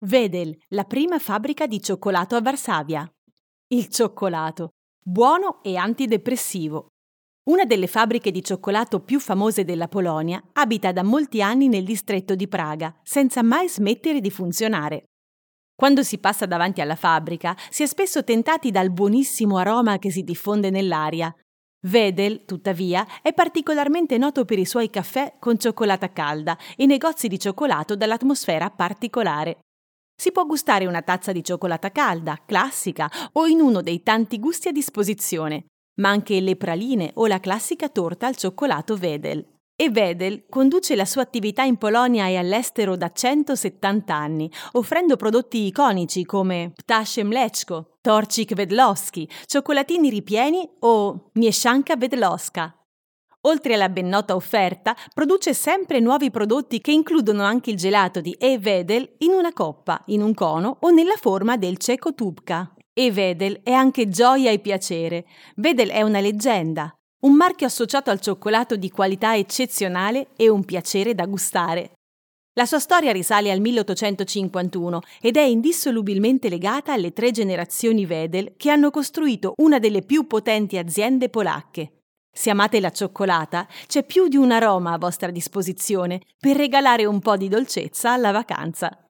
Wedel, la prima fabbrica di cioccolato a Varsavia. Il cioccolato, buono e antidepressivo. Una delle fabbriche di cioccolato più famose della Polonia abita da molti anni nel distretto di Praga, senza mai smettere di funzionare. Quando si passa davanti alla fabbrica, si è spesso tentati dal buonissimo aroma che si diffonde nell'aria. Wedel, tuttavia, è particolarmente noto per i suoi caffè con cioccolata calda e negozi di cioccolato dall'atmosfera particolare. Si può gustare una tazza di cioccolata calda, classica o in uno dei tanti gusti a disposizione, ma anche le praline o la classica torta al cioccolato Wedel. E Wedel conduce la sua attività in Polonia e all'estero da 170 anni, offrendo prodotti iconici come Ptasie Mleczko, Torcik Wedlowski, cioccolatini ripieni o Mieszanka Wedlowska, Oltre alla ben nota offerta, produce sempre nuovi prodotti che includono anche il gelato di E. Vedel in una coppa, in un cono o nella forma del cieco tubka. E. Vedel è anche gioia e piacere. Vedel è una leggenda, un marchio associato al cioccolato di qualità eccezionale e un piacere da gustare. La sua storia risale al 1851 ed è indissolubilmente legata alle tre generazioni Vedel che hanno costruito una delle più potenti aziende polacche. Se amate la cioccolata, c'è più di un aroma a vostra disposizione per regalare un po' di dolcezza alla vacanza.